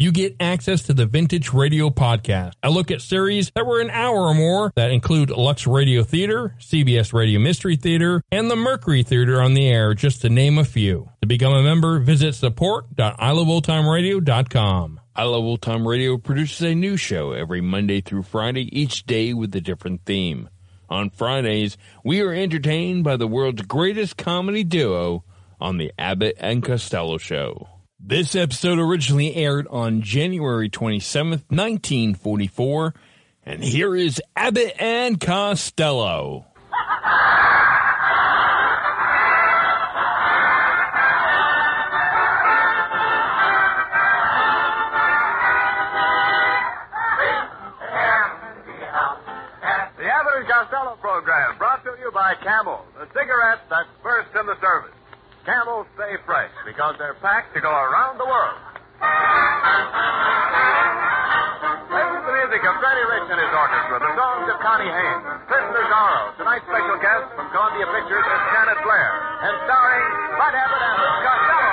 you get access to the Vintage Radio Podcast. I look at series that were an hour or more that include Lux Radio Theater, CBS Radio Mystery Theater, and the Mercury Theater on the air, just to name a few. To become a member, visit support.iloveoldtimeradio.com. I Love Old Time Radio produces a new show every Monday through Friday, each day with a different theme. On Fridays, we are entertained by the world's greatest comedy duo on the Abbott and Costello Show. This episode originally aired on January 27th, 1944, and here is Abbott and Costello. The Abbott and Costello program brought to you by Camel, the cigarette that's first in the service. Camel stay fresh because they're packed to go around the world. Listen to the music of Freddie Rich and his orchestra, the songs of Connie Haynes, Prisoner Zorro. Tonight's special guest from Columbia Pictures is Janet Blair, and starring Bud Abbott and. Oh,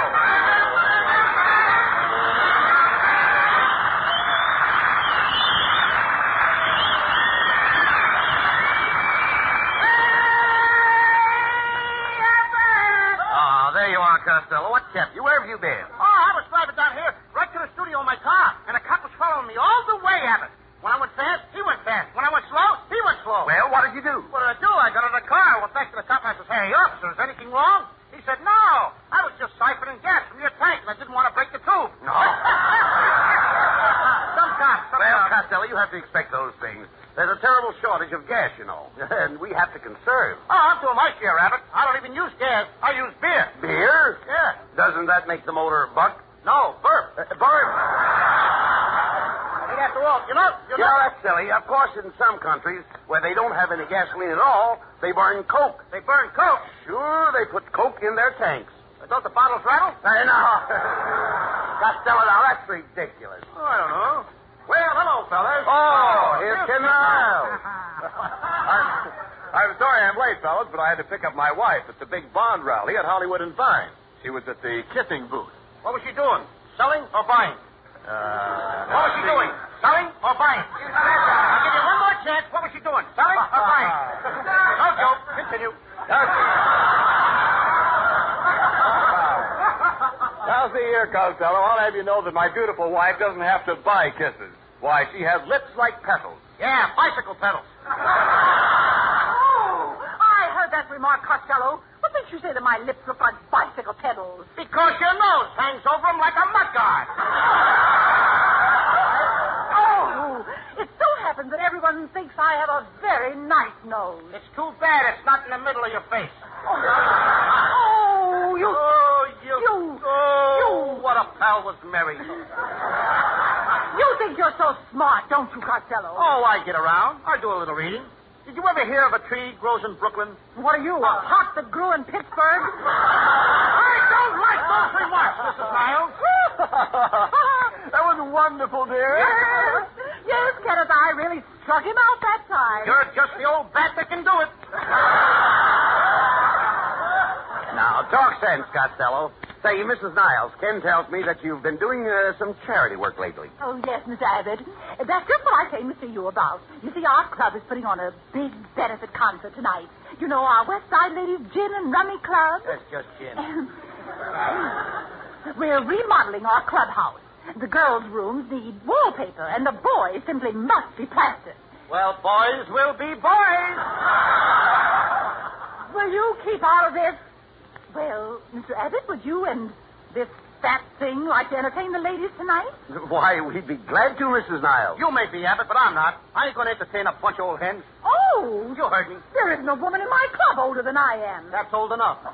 Costello. What kept you? Where have you been? Oh, I was driving down here right to the studio in my car, and a cop was following me all the way, Abbott. When I went fast, he went fast. When I went slow, he went slow. Well, what did you do? What did I do? I got in the car, I went back to the cop, and I said, Hey, officer, is anything wrong? He said, No. I was just siphoning gas from your tank, and I didn't want to break the tube. No. some cops, some Well, cops. Costello, you have to expect those things. There's a terrible shortage of gas, you know, and we have to conserve. Oh, I'm doing my share, Abbott. I don't even use gas. I use beer. Beer? Yeah. Doesn't that make the motor buck? No, burp. Uh, burp. Ain't after all, you know, you Yeah, know. that's silly. Of course, in some countries where they don't have any gasoline at all, they burn coke. They burn coke. Sure, they put coke in their tanks. Don't the bottles rattle? I know. Costello, now that's ridiculous. Oh, I don't know. Well, hello, fellas. Oh, here's Ken Niles. I'm, I'm sorry I'm late, fellas, but I had to pick up my wife at the big Bond rally at Hollywood and Vine. She was at the kissing booth. What was she doing? Selling or buying? Uh, What was she doing? Selling or buying? I'll give you one more chance. What was she doing? Selling or buying? No joke. Continue. Now, see here, Costello, I'll have you know that my beautiful wife doesn't have to buy kisses. Why, she has lips like petals. Yeah, bicycle pedals. Oh, I heard that remark, Costello. What makes you say that my lips look like bicycle pedals? Because your nose hangs over them like a mudguard. Oh, it so happens that everyone thinks I have a very nice nose. It's too bad it's not in the middle of your face. Oh, you. Oh, you. You- you- what a pal was married. You think you're so smart, don't you, Costello? Oh, I get around. I do a little reading. Did you ever hear of a tree grows in Brooklyn? What are you, a ah. hawk that grew in Pittsburgh? I don't like those remarks, Mrs. Niles. that was wonderful, dear. yes, yes, Kenneth, I really struck him out that time. You're just the old bat that can do it. Now, talk sense, Costello. Say, Mrs. Niles, Ken tells me that you've been doing uh, some charity work lately. Oh, yes, Miss Abbott. That's just what I came to see you about. You see, our club is putting on a big benefit concert tonight. You know, our West Side Ladies Gin and Rummy Club. That's just gin. We're remodeling our clubhouse. The girls' rooms need wallpaper, and the boys simply must be plastered. Well, boys will be boys. Will you keep out of this? Well, Mr. Abbott, would you and this fat thing like to entertain the ladies tonight? Why, we'd be glad to, Mrs. Niles. You may be Abbott, but I'm not. I ain't going to entertain a bunch of old hens. Oh, You heard me. there isn't a woman in my club older than I am. That's old enough.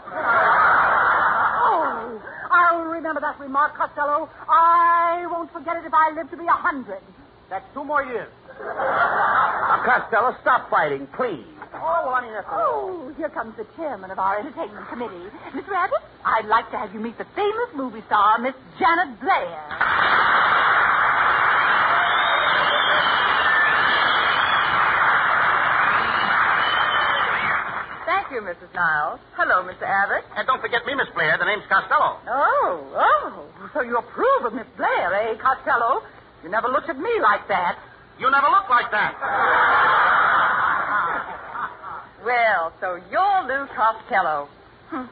Oh, I'll remember that remark, Costello. I won't forget it if I live to be a hundred. That's two more years. Now, Costello, stop fighting, please. Oh, well, that's Oh, here comes the chairman of our entertainment committee. Mr. Abbott, I'd like to have you meet the famous movie star, Miss Janet Blair. Thank you, Mrs. Niles. Hello, Mr. Abbott. And don't forget me, Miss Blair. The name's Costello. Oh, oh, so you approve of Miss Blair, eh, Costello? You never looked at me like that. You never look like that. Well, so you're Lou Costello. Hmm.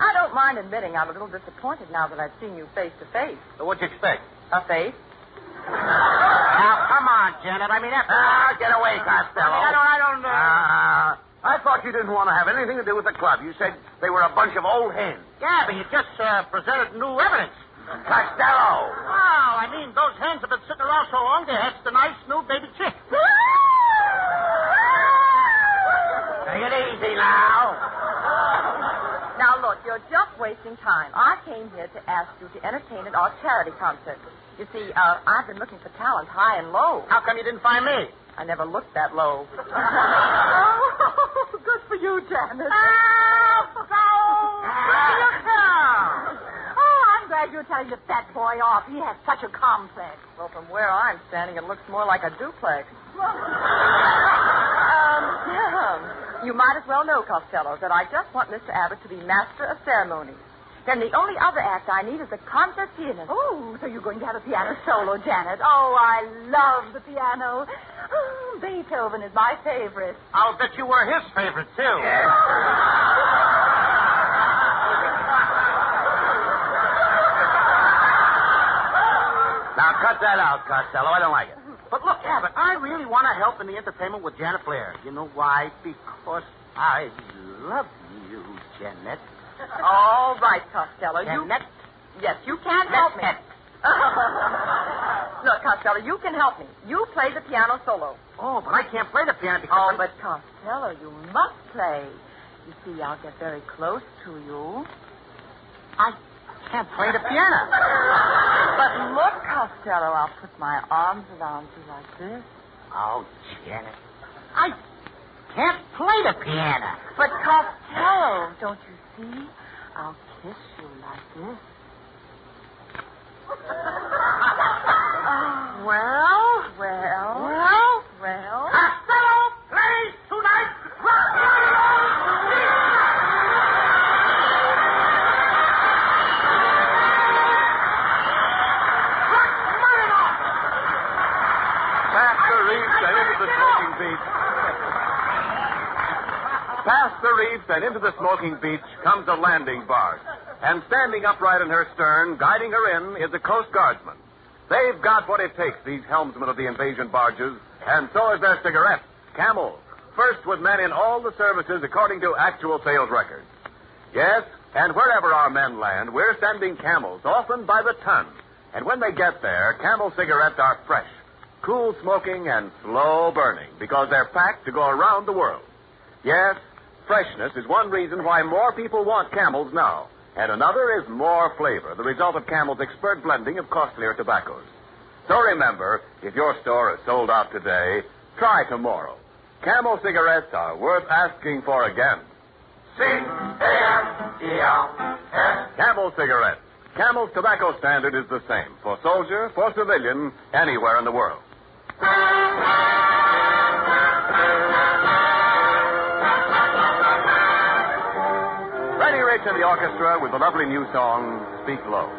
I don't mind admitting I'm a little disappointed now that I've seen you face to face. So what'd you expect? A face? Now, come on, Janet. I mean, that's... Ah, get away, Costello. I don't, I don't, uh... Ah, I thought you didn't want to have anything to do with the club. You said they were a bunch of old hens. Yeah, but you just uh, presented new evidence. Costello! Well, I mean, those hens have been sitting around so long, they hatched a nice new baby chick. Take it easy now. Now, look, you're just wasting time. I came here to ask you to entertain at our charity concert. You see, uh, I've been looking for talent high and low. How come you didn't find me? I never looked that low. Oh, good for you, Janet. Oh, I'm glad you're telling the fat boy off. He has such a complex. well, from where I'm standing, it looks more like a duplex. um, you might as well know, Costello, that I just want Mr. Abbott to be master of ceremonies. Then the only other act I need is a concert pianist. Oh, so you're going to have a piano solo, Janet. Oh, I love the piano. Oh, Beethoven is my favorite. I'll bet you were his favorite, too. Now, cut that out, Costello. I don't like it. But look, Abbott, I really want to help in the entertainment with Janet Blair. You know why? Because I love you, Janet. All right, Costello. You... Janet. Yes, you can help me. Look, Costello, you can help me. You play the piano solo. Oh, but I can't play the piano because Oh, I'm- but Costello, you must play. You see, I'll get very close to you. I can't play the piano. But look, Costello, I'll put my arms around you like this. Oh, Janet. I can't play the piano. But Costello, don't you see? I'll kiss you like this. well, well, the reefs and into the smoking beach comes a landing barge. And standing upright in her stern, guiding her in, is a Coast Guardsman. They've got what it takes, these helmsmen of the invasion barges, and so is their cigarette, Camel. First with men in all the services according to actual sales records. Yes, and wherever our men land, we're sending camels, often by the ton. And when they get there, camel cigarettes are fresh, cool smoking, and slow burning because they're packed to go around the world. Yes, freshness is one reason why more people want camels now. And another is more flavor, the result of Camel's expert blending of costlier tobaccos. So remember, if your store is sold out today, try tomorrow. Camel cigarettes are worth asking for again. C-A-M-E-L-S. Camel cigarettes. Camel's tobacco standard is the same for soldier, for civilian, anywhere in the world. Freddie Rich and the orchestra with the lovely new song, Speak Low.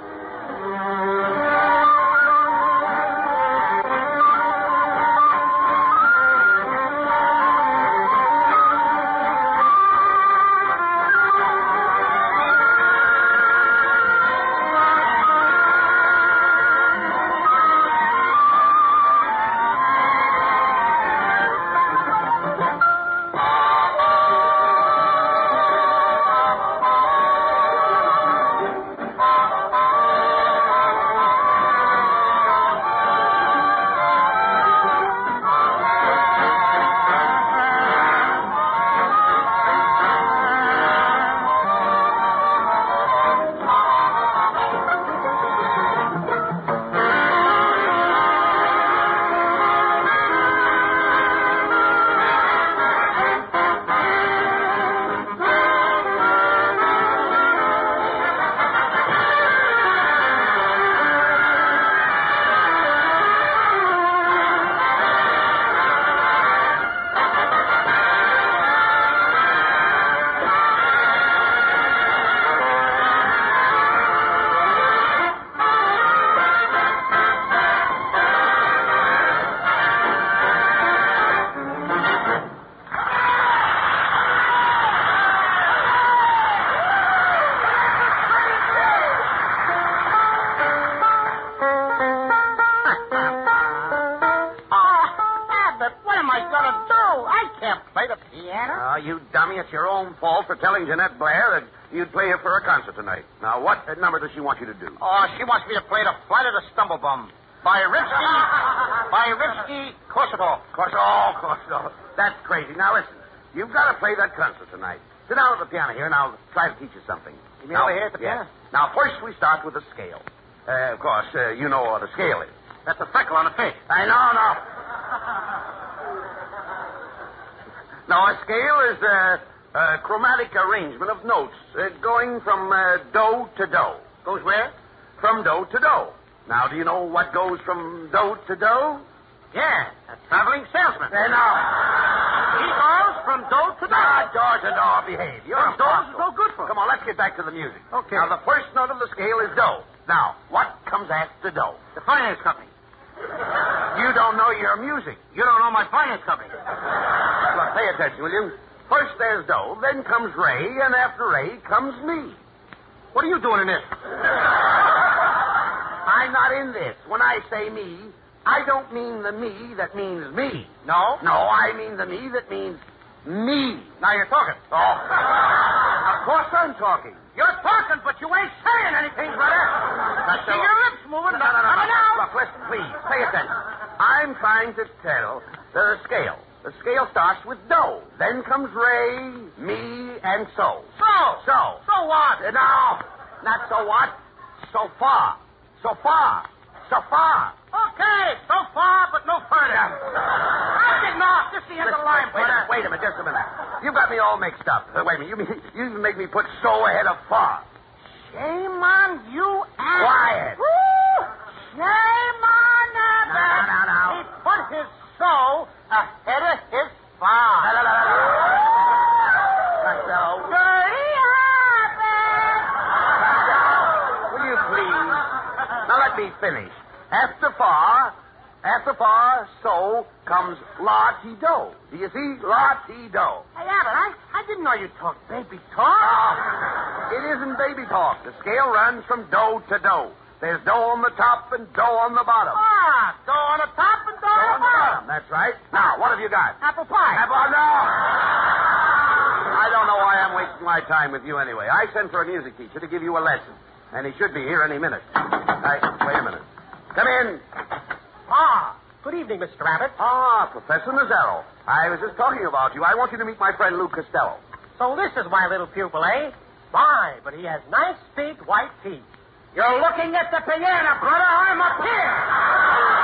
Oh, you dummy, it's your own fault for telling Jeanette Blair that you'd play her for a concert tonight. Now, what number does she want you to do? Oh, she wants me to play the Flight of the Stumblebum by Rimsky, by Rimsky Kosovo. Corso, Corso. That's crazy. Now, listen. You've got to play that concert tonight. Sit down at the piano here, and I'll try to teach you something. You mean now, over here at the piano? Now, first we start with the scale. Uh, of course, uh, you know what a scale is. That's a freckle on the face. I know, no. Now, a scale is a, a chromatic arrangement of notes uh, going from uh, do to do. Goes where? From do to do. Now, do you know what goes from do to do? Yeah, a traveling salesman. Uh, no. He goes from door to door. Ah, door to door, behave. You're Well, a doors is no good for. Come on, let's get back to the music. Okay. Now, the first note of the scale is do. Now, what comes after do? The finance company. You don't know your music. You don't know my finance company. Look, pay attention, will you? First there's Doe, then comes Ray, and after Ray comes me. What are you doing in this? I'm not in this. When I say me, I don't mean the me that means me. No? No, I mean the me that means me. Now you're talking. Oh. of course I'm talking. You're talking, but you ain't saying anything, brother. I see your lips moving. No, no, no, no. Look, listen, please. Pay attention. I'm trying to tell the scale. The scale starts with do. Then comes Ray, me, and so. So. So. So what? Uh, No, not so what. So far. So far. So far. Okay, so far, but no further. I'm getting off. This is the end of the line, wait, a brother. minute, wait a minute, just a minute. You got me all mixed up. Uh, wait a minute. You, mean- you even make me put so ahead of far. Shame on you, Abbott. Quiet. Woo! Shame on. Now, now, now. He put his so ahead of his far. La, la, la, la, la. Costello. Dirty Abbott. Will you please? Now let me finish. After far, after far, so comes la ti do. Do you see? La ti do. Hey, Abbott, I, I didn't know you talked baby talk. Ah, it isn't baby talk. The scale runs from do to do. There's do on the top and do on the bottom. Ah, go on the top That's right. Now, what have you got? Apple pie. Apple, no. I don't know why I'm wasting my time with you anyway. I sent for a music teacher to give you a lesson, and he should be here any minute. I, wait a minute. Come in. Ah, good evening, Mr. Abbott. Ah, Professor Nazaro. I was just talking about you. I want you to meet my friend Lou Costello. So this is my little pupil, eh? My, but he has nice big white teeth. You're looking at the piano, brother. I'm up here.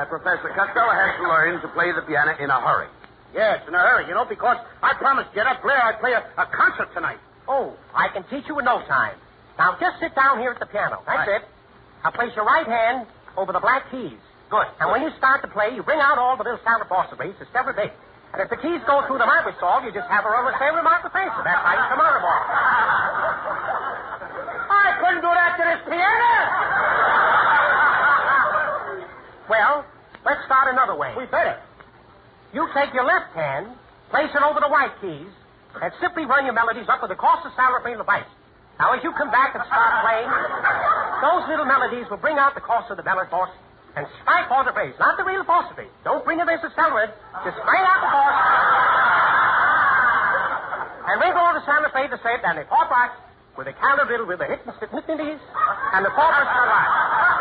Uh, Professor Costello has to learn to play the piano in a hurry. Yes, in a hurry, you know, because I promised Jeanette Blair I'd play a, a concert tonight. Oh, I can teach you in no time. Now, just sit down here at the piano. That's Right. it. Now, place your right hand over the black keys. Good. And when you start to play, you bring out all the little sound rays, it's every bit. And if the keys go through the microscope, you just have her over a rubber stamp with microfacial. That's how you come out of all. I couldn't do that to this piano. Well, let's start another way. We better. You take your left hand, place it over the white keys, and simply run your melodies up with the course of salary device. Now, as you come back and start playing, those little melodies will bring out the course of the ballad force and strike all the bass, not the real falsity. Don't bring it as a celebrate. Just strike out the force. and ring all the sound of fade the set, and the four parts with a counter riddle with a hit and stick and the four parts are right.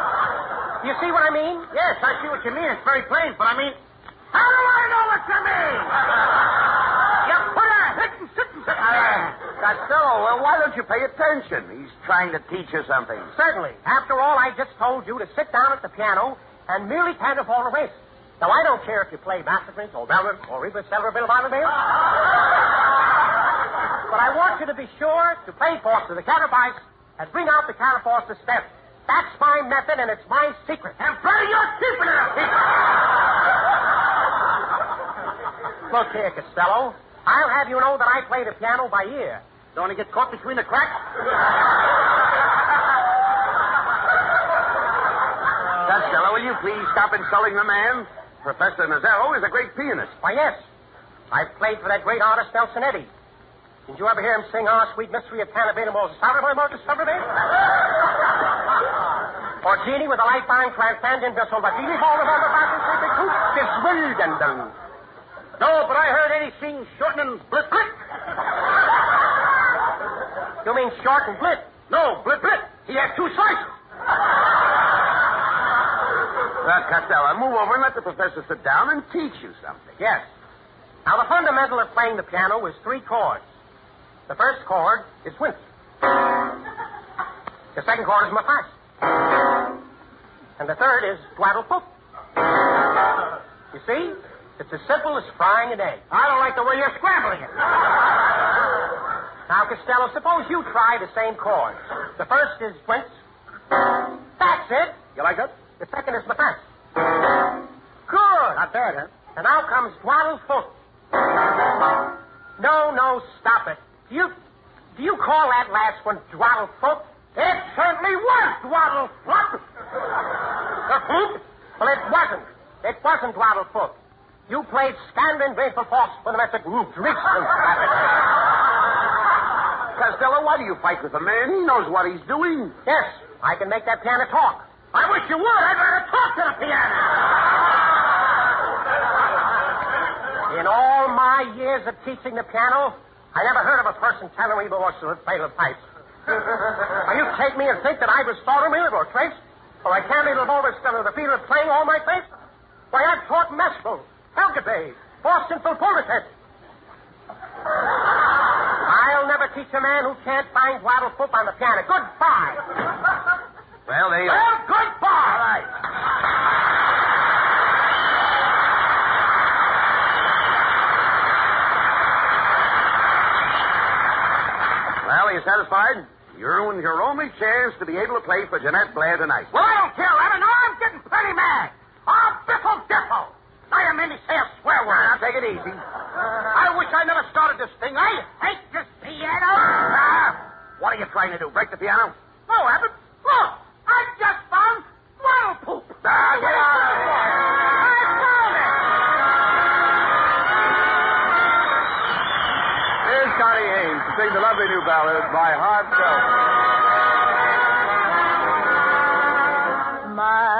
You see what I mean? Yes, I see what you mean. It's very plain, but I mean, how do I know what you mean? you put a hit and sit and sit. Uh, Costello, well, why don't you pay attention? He's trying to teach you something. Certainly. After all, I just told you to sit down at the piano and merely of all the race. Now, I don't care if you play Masterprince or Belmont or even Silver Bill Bonneville. but I want you to be sure to play to the counterparts and bring out the counterforce to step. That's my method, and it's my secret. And Freddie, you're keeping it a secret. Look here, Costello. I'll have you know that I play the piano by ear. Don't he get caught between the cracks? Costello, will you please stop insulting the man? Professor Nazaro is a great pianist. Why, yes. I've played for that great artist, Nelson Eddy. Did you ever hear him sing Our Sweet Mystery of Canabina Moses? Sorry, my Marcus Somerville? or Genie with a light fine transcendent vessel, but Genie fall of the fashion sleeping coop is Wilden. No, but I heard Eddie sing shortening Blit Blit. You mean short and blit? No, Blit Blit. He has two slices. Well, Costello, move over and let the professor sit down and teach you something. Yes. Now, the fundamental of playing the piano is three chords. The first chord is wince. The second chord is mafash. And the third is twaddle You see? It's as simple as frying an egg. I don't like the way you're scrambling it. Now, Costello, suppose you try the same chords. The first is wince. That's it. You like that? The second is mafash. Good. Not bad, huh? And now comes twaddle No, no, stop it. Do you, do you call that last one dwaddle foot? It certainly was dwaddle flop. The flute? Well, it wasn't. It wasn't dwaddle foot. You played Scandin Grateful Force for the message. Costello, why do you fight with the man? He knows what he's doing. Yes, I can make that piano talk. I wish you would. I'd rather talk to the piano. In all my years of teaching the piano, I never heard of a person telling me what to play the pipes. Now, you take me and think that I was Stormfield or Trace, or I can't even over the field of playing all my face? Why, I've taught Mescal, Helgabay, Boston Philpolitech. I'll never teach a man who can't find Waddle Foot on the piano. Goodbye. Well, they. Well, goodbye. You satisfied? You're your only chance to be able to play for Jeanette Blair tonight. Well, I don't care. Now I'm getting plenty mad. Oh, biffle diffle. Now you made me say a swear word. Now, take it easy. I wish I never started this thing. I hate this piano. Ah, what are you trying to do? Break the piano? No, Abbott. Look, I just found twaddle poop. Ah, sing the lovely new ballad, by Tells My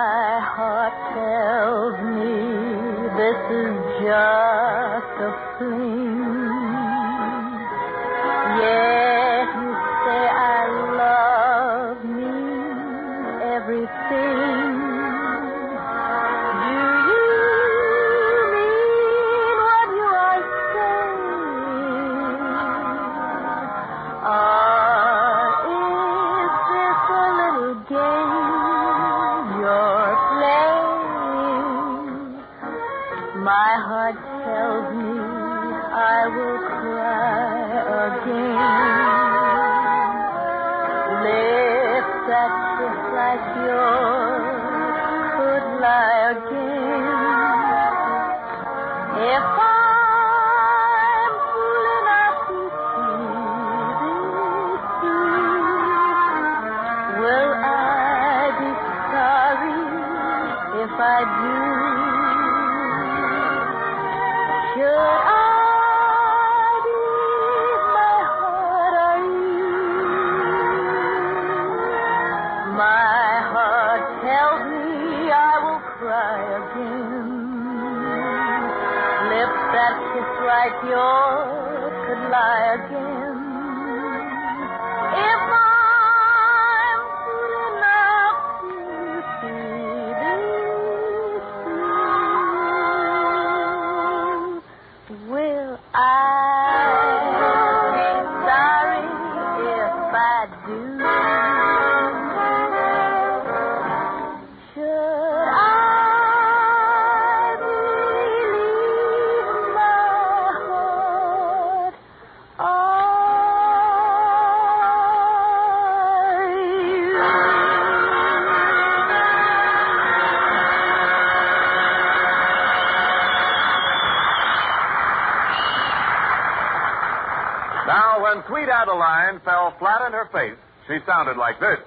Adeline fell flat on her face, she sounded like this.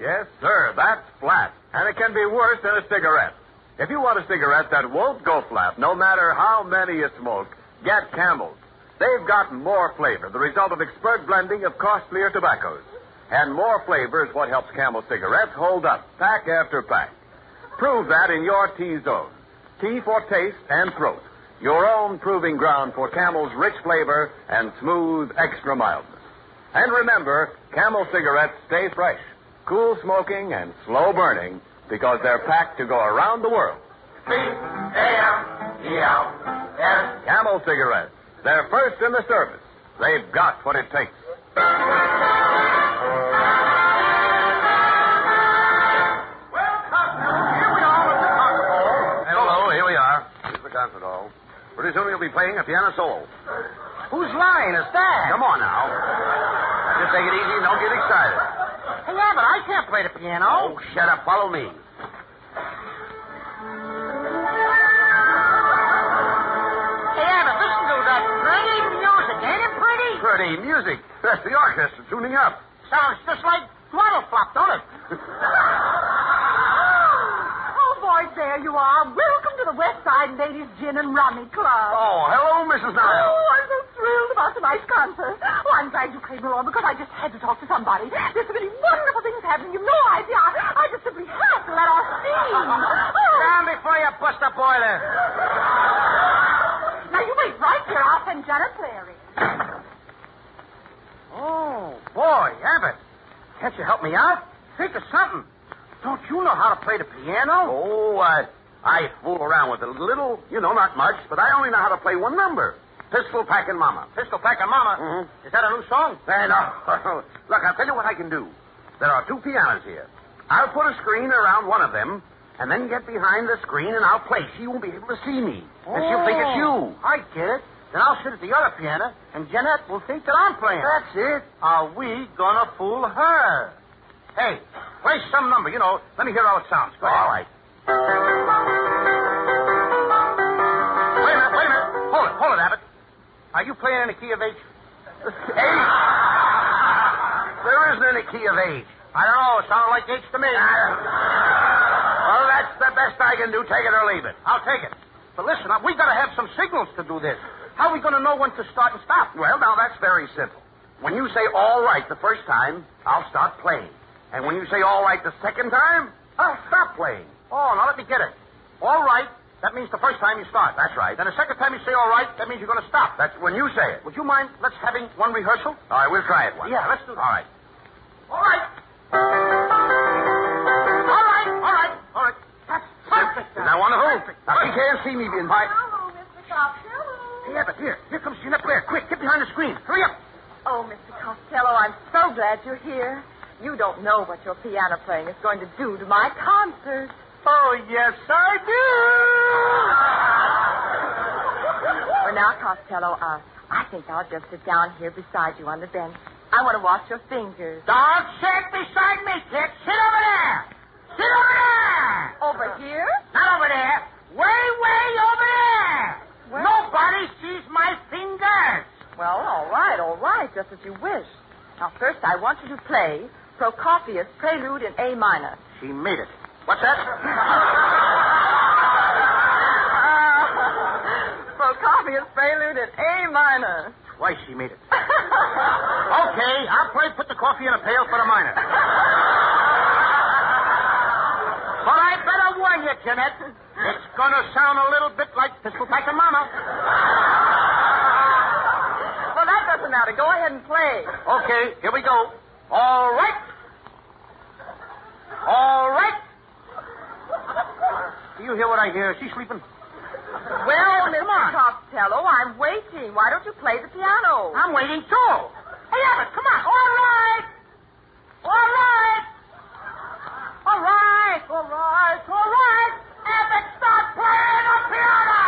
Yes, sir, that's flat. And it can be worse than a cigarette. If you want a cigarette that won't go flat, no matter how many you smoke, get Camels. They've got more flavor, the result of expert blending of costlier tobaccos. And more flavor is what helps Camel cigarettes hold up, pack after pack. Prove that in your T-zone. T for taste and throat. Your own proving ground for Camel's rich flavor and smooth extra mildness. And remember, Camel cigarettes stay fresh, cool smoking and slow burning because they're packed to go around the world. Camel cigarettes. They're first in the service. They've got what it takes. Pretty soon you'll be playing a piano solo. Whose line is that? Come on now. Just take it easy and don't get excited. Hey, Abbott, I can't play the piano. Oh, shut up. Follow me. Hey, Abbott, listen to that pretty music. Ain't it pretty? Pretty music. That's the orchestra tuning up. Sounds just like throttle flop, don't it? Oh, boys, there you are. Welcome to the West Side Ladies Gin and Rummy Club. Oh, hello, Mrs. Niles. Oh, I'm so thrilled about tonight's concert. Oh, I'm glad you came along because I just had to talk to somebody. There's so many wonderful things happening. You've no idea. I, I just simply have to let off steam. Oh. Down before you bust a boiler. Now, you wait right here. I'll send Janet Clary. Oh, boy, Abbott. Can't you help me out? Think of something. Don't you know how to play the piano? Oh, I, I fool around with it a little. You know, not much, but I only know how to play one number. Pistol Packin' Mama. Pistol Packer Mama. Mhm. Is that a new song? Hey, no. Look, I'll tell you what I can do. There are two pianos here. I'll put a screen around one of them, and then get behind the screen, and I'll play. She won't be able to see me. And she'll think it's you. Oh, I get it. Then I'll sit at the other piano, and Jeanette will think that I'm playing. That's it. Are we gonna fool her? Hey, play some number. You know, let me hear how it sounds. Go All ahead. right. Wait a minute, wait a minute. Hold it, hold it, Abbott. Are you playing in the key of H? H. There isn't any key of H. I don't know. It sounded like H to me. Well, that's the best I can do. Take it or leave it. I'll take it. But listen, uh, we gotta have some signals to do this. How are we gonna know when to start and stop? Well, now that's very simple. When you say all right the first time, I'll start playing. And when you say all right the second time, I'll stop playing. Oh, now let me get it. All right. That means the first time you start. That's right. Then the second time you say all right, that means you're gonna stop. That's when you say it. Would you mind let's having one rehearsal? All right, we'll try it once. Yeah, let's do that. All right. All right. All right, all right, all right. That's perfect. Isn't that wonderful? Perfect. Now, she can't see me being by. Hello, Mr. Costello. Hey, Abbott, here. Here comes Jeanette Blair. Quick, get behind the screen. Hurry up. Oh, Mr. Costello, I'm so glad you're here. You don't know what your piano playing is going to do to my concert. Oh, yes, I do. Well, now, Costello, uh, I think I'll just sit down here beside you on the bench. I want to wash your fingers. Don't sit beside me, kid. Sit over there. Sit over there. Over here? Not over there. Way, way over there. Where? Nobody sees my fingers. Well, all right, all right, just as you wish. Now, first, I want you to play Prokofiev Prelude in A minor. She made it. What's that? Prokofiev is Prelude in A minor. Twice she made it. Okay, I'll play put the coffee in a pail for the minor. But I better warn you, Jeanette. It's gonna sound a little bit like Pistol Packing Mama. Well, that doesn't matter. Go ahead and play. Okay, here we go. All right. All right. Do you hear what I hear? Is she sleeping? Well, Mr. Costello, I'm waiting. Why don't you play the piano? I'm waiting too. Hey, Abbott, come on. All right. All right. All right. All right. All right. Abbott, start playing the piano.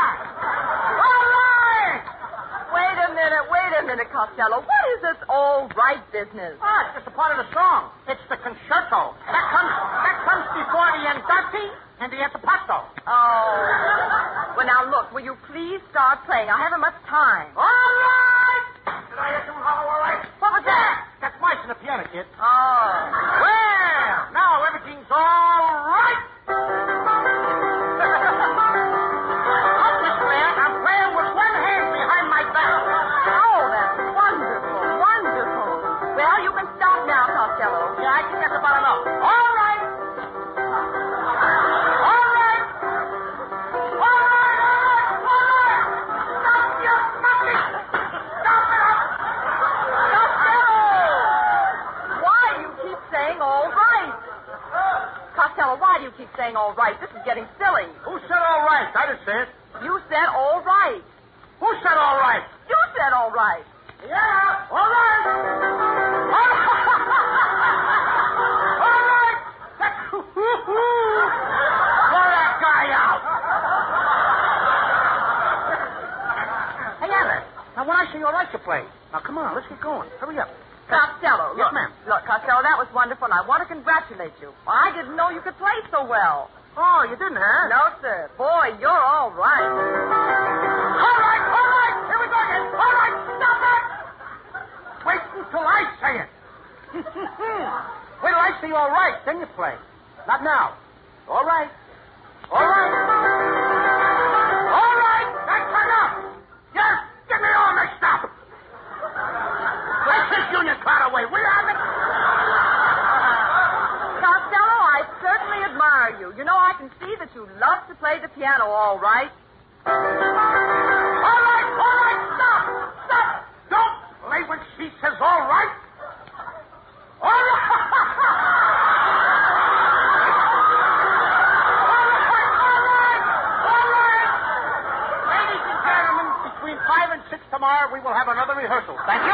All right. Wait a minute, wait a minute, Costello. What is this all right business? Ah, it's just a part of the song. It's the concerto. That comes that comes before the andante and he has the antipasto. Oh. Well, now look, will you please start playing? I haven't much time. All right. Did I hear some hollow all right? What was that? That's mice in the piano, kid. Oh. Well, saying all right? This is getting silly. Who said all right? I didn't say it. You said all right. Who said all right? You said all right. Yeah, all right. All right. All right. Throw that guy out. Hey, Abbott. Now, when I say all right, you play. Now, come on, let's get going. Hurry up. Costello, Yes, look. ma'am. Look, Costello, that was wonderful, and I want to congratulate you. I didn't know you could play so well. Oh, you didn't, huh? No, sir. Boy, you're all right. All right, all right. Here we go again. All right, stop it. Wait until I say it. Wait till I say all right, then you play. Not now. All right. All right. All right. That's enough. You're getting me all mixed up. Let's this union card away. We have it. Costello, I certainly admire you. You know, I can see that you love to play the piano all right. All right, all right, stop, stop. Don't play when she says all right. All right. Five and six tomorrow, we will have another rehearsal. Thank you.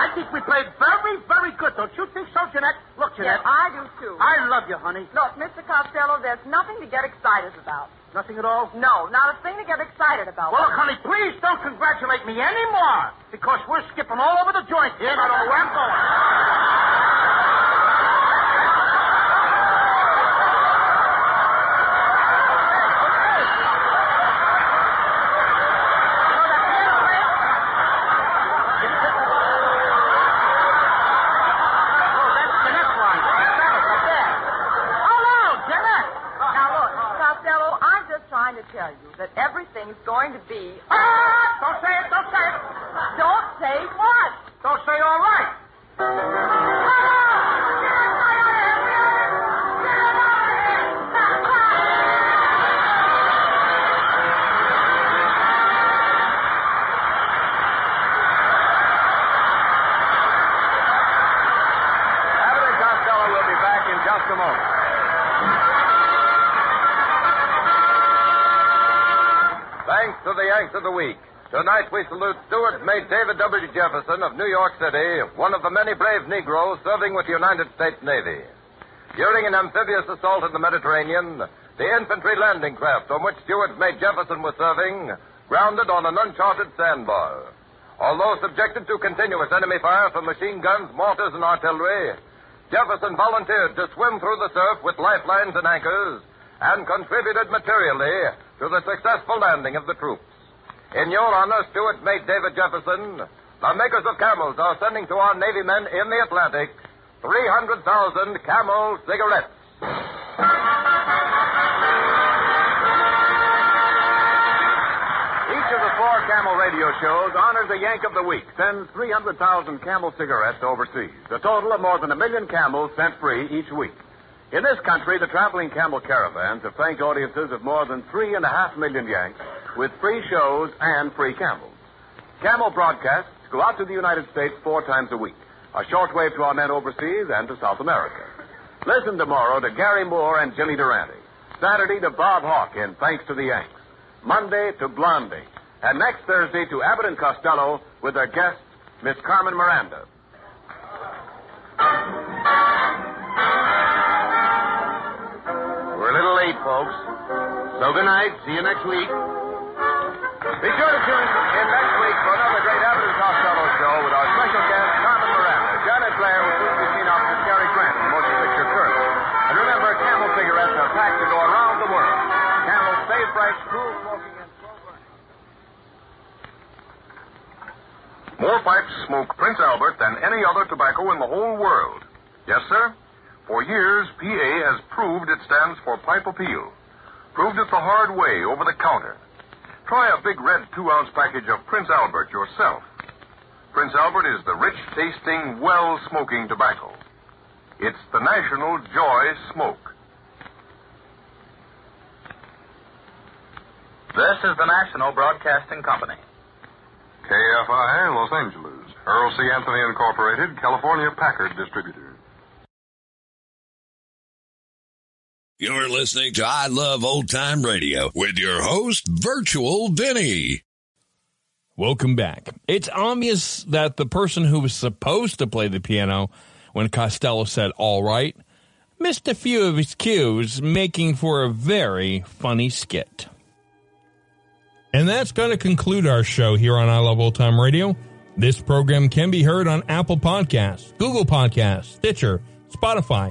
I think we played very, very good. Don't you think so, Jeanette? Look, Jeanette. Yes. I do too. I love you, honey. Look, Mr. Costello, there's nothing to get excited about. Nothing at all? No, not a thing to get excited about. Well, look, honey, please don't congratulate me anymore because we're skipping all over the joint here and I don't know where I'm going. Yanks of the Week. Tonight we salute Steward Mate David W. Jefferson of New York City, one of the many brave Negroes serving with the United States Navy. During an amphibious assault in the Mediterranean, the infantry landing craft on which Steward Mate Jefferson was serving grounded on an uncharted sandbar. Although subjected to continuous enemy fire from machine guns, mortars, and artillery, Jefferson volunteered to swim through the surf with lifelines and anchors and contributed materially to the successful landing of the troops. In your honor, Steward Mate David Jefferson, the makers of camels are sending to our Navy men in the Atlantic 300,000 camel cigarettes. Each of the four Camel radio shows honors a Yank of the Week, sends 300,000 Camel cigarettes overseas. A total of more than a million Camels sent free each week. In this country, the traveling Camel caravans have thanked audiences of more than three and a half million Yanks with free shows and free Camels. Camel broadcasts go out to the United States four times a week. A shortwave to our men overseas and to South America. Listen tomorrow to Garry Moore and Jimmy Durante. Saturday to Bob Hawk in Thanks to the Yanks. Monday to Blondie. And next Thursday to Abbott and Costello with their guest, Miss Carmen Miranda. We're a little late, folks. So good night. See you next week. Be sure to tune in next week for another great Abbott and Costello show with our special guest, Carmen Miranda. Janet Blair will soon be seen opposite Cary Grant in motion picture Curse. And remember, Camel cigarettes are packed to go around the world. Camel stay fresh, cool smoking, and slow burning. More pipes smoke Prince Albert than any other tobacco in the whole world. Yes, sir? For years, PA has proved it stands for pipe appeal. Proved it the hard way over the counter. Try a big red two ounce package of Prince Albert yourself. Prince Albert is the rich tasting, well smoking tobacco. It's the National Joy Smoke. This is the National Broadcasting Company. KFI, Los Angeles. Earl C. Anthony Incorporated, California Packard Distributor. You're listening to I Love Old Time Radio with your host, Virtual Vinny. Welcome back. It's obvious that the person who was supposed to play the piano when Costello said all right missed a few of his cues, making for a very funny skit. And that's going to conclude our show here on I Love Old Time Radio. This program can be heard on Apple Podcasts, Google Podcasts, Stitcher, Spotify,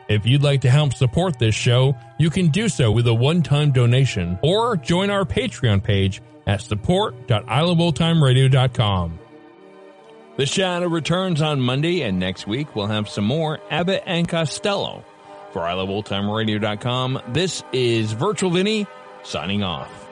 If you'd like to help support this show, you can do so with a one-time donation or join our Patreon page at support.iloveoldtimeradio.com. The Shadow returns on Monday, and next week we'll have some more Abbott and Costello. For iloveoldtimeradio.com, this is Virtual Vinny signing off.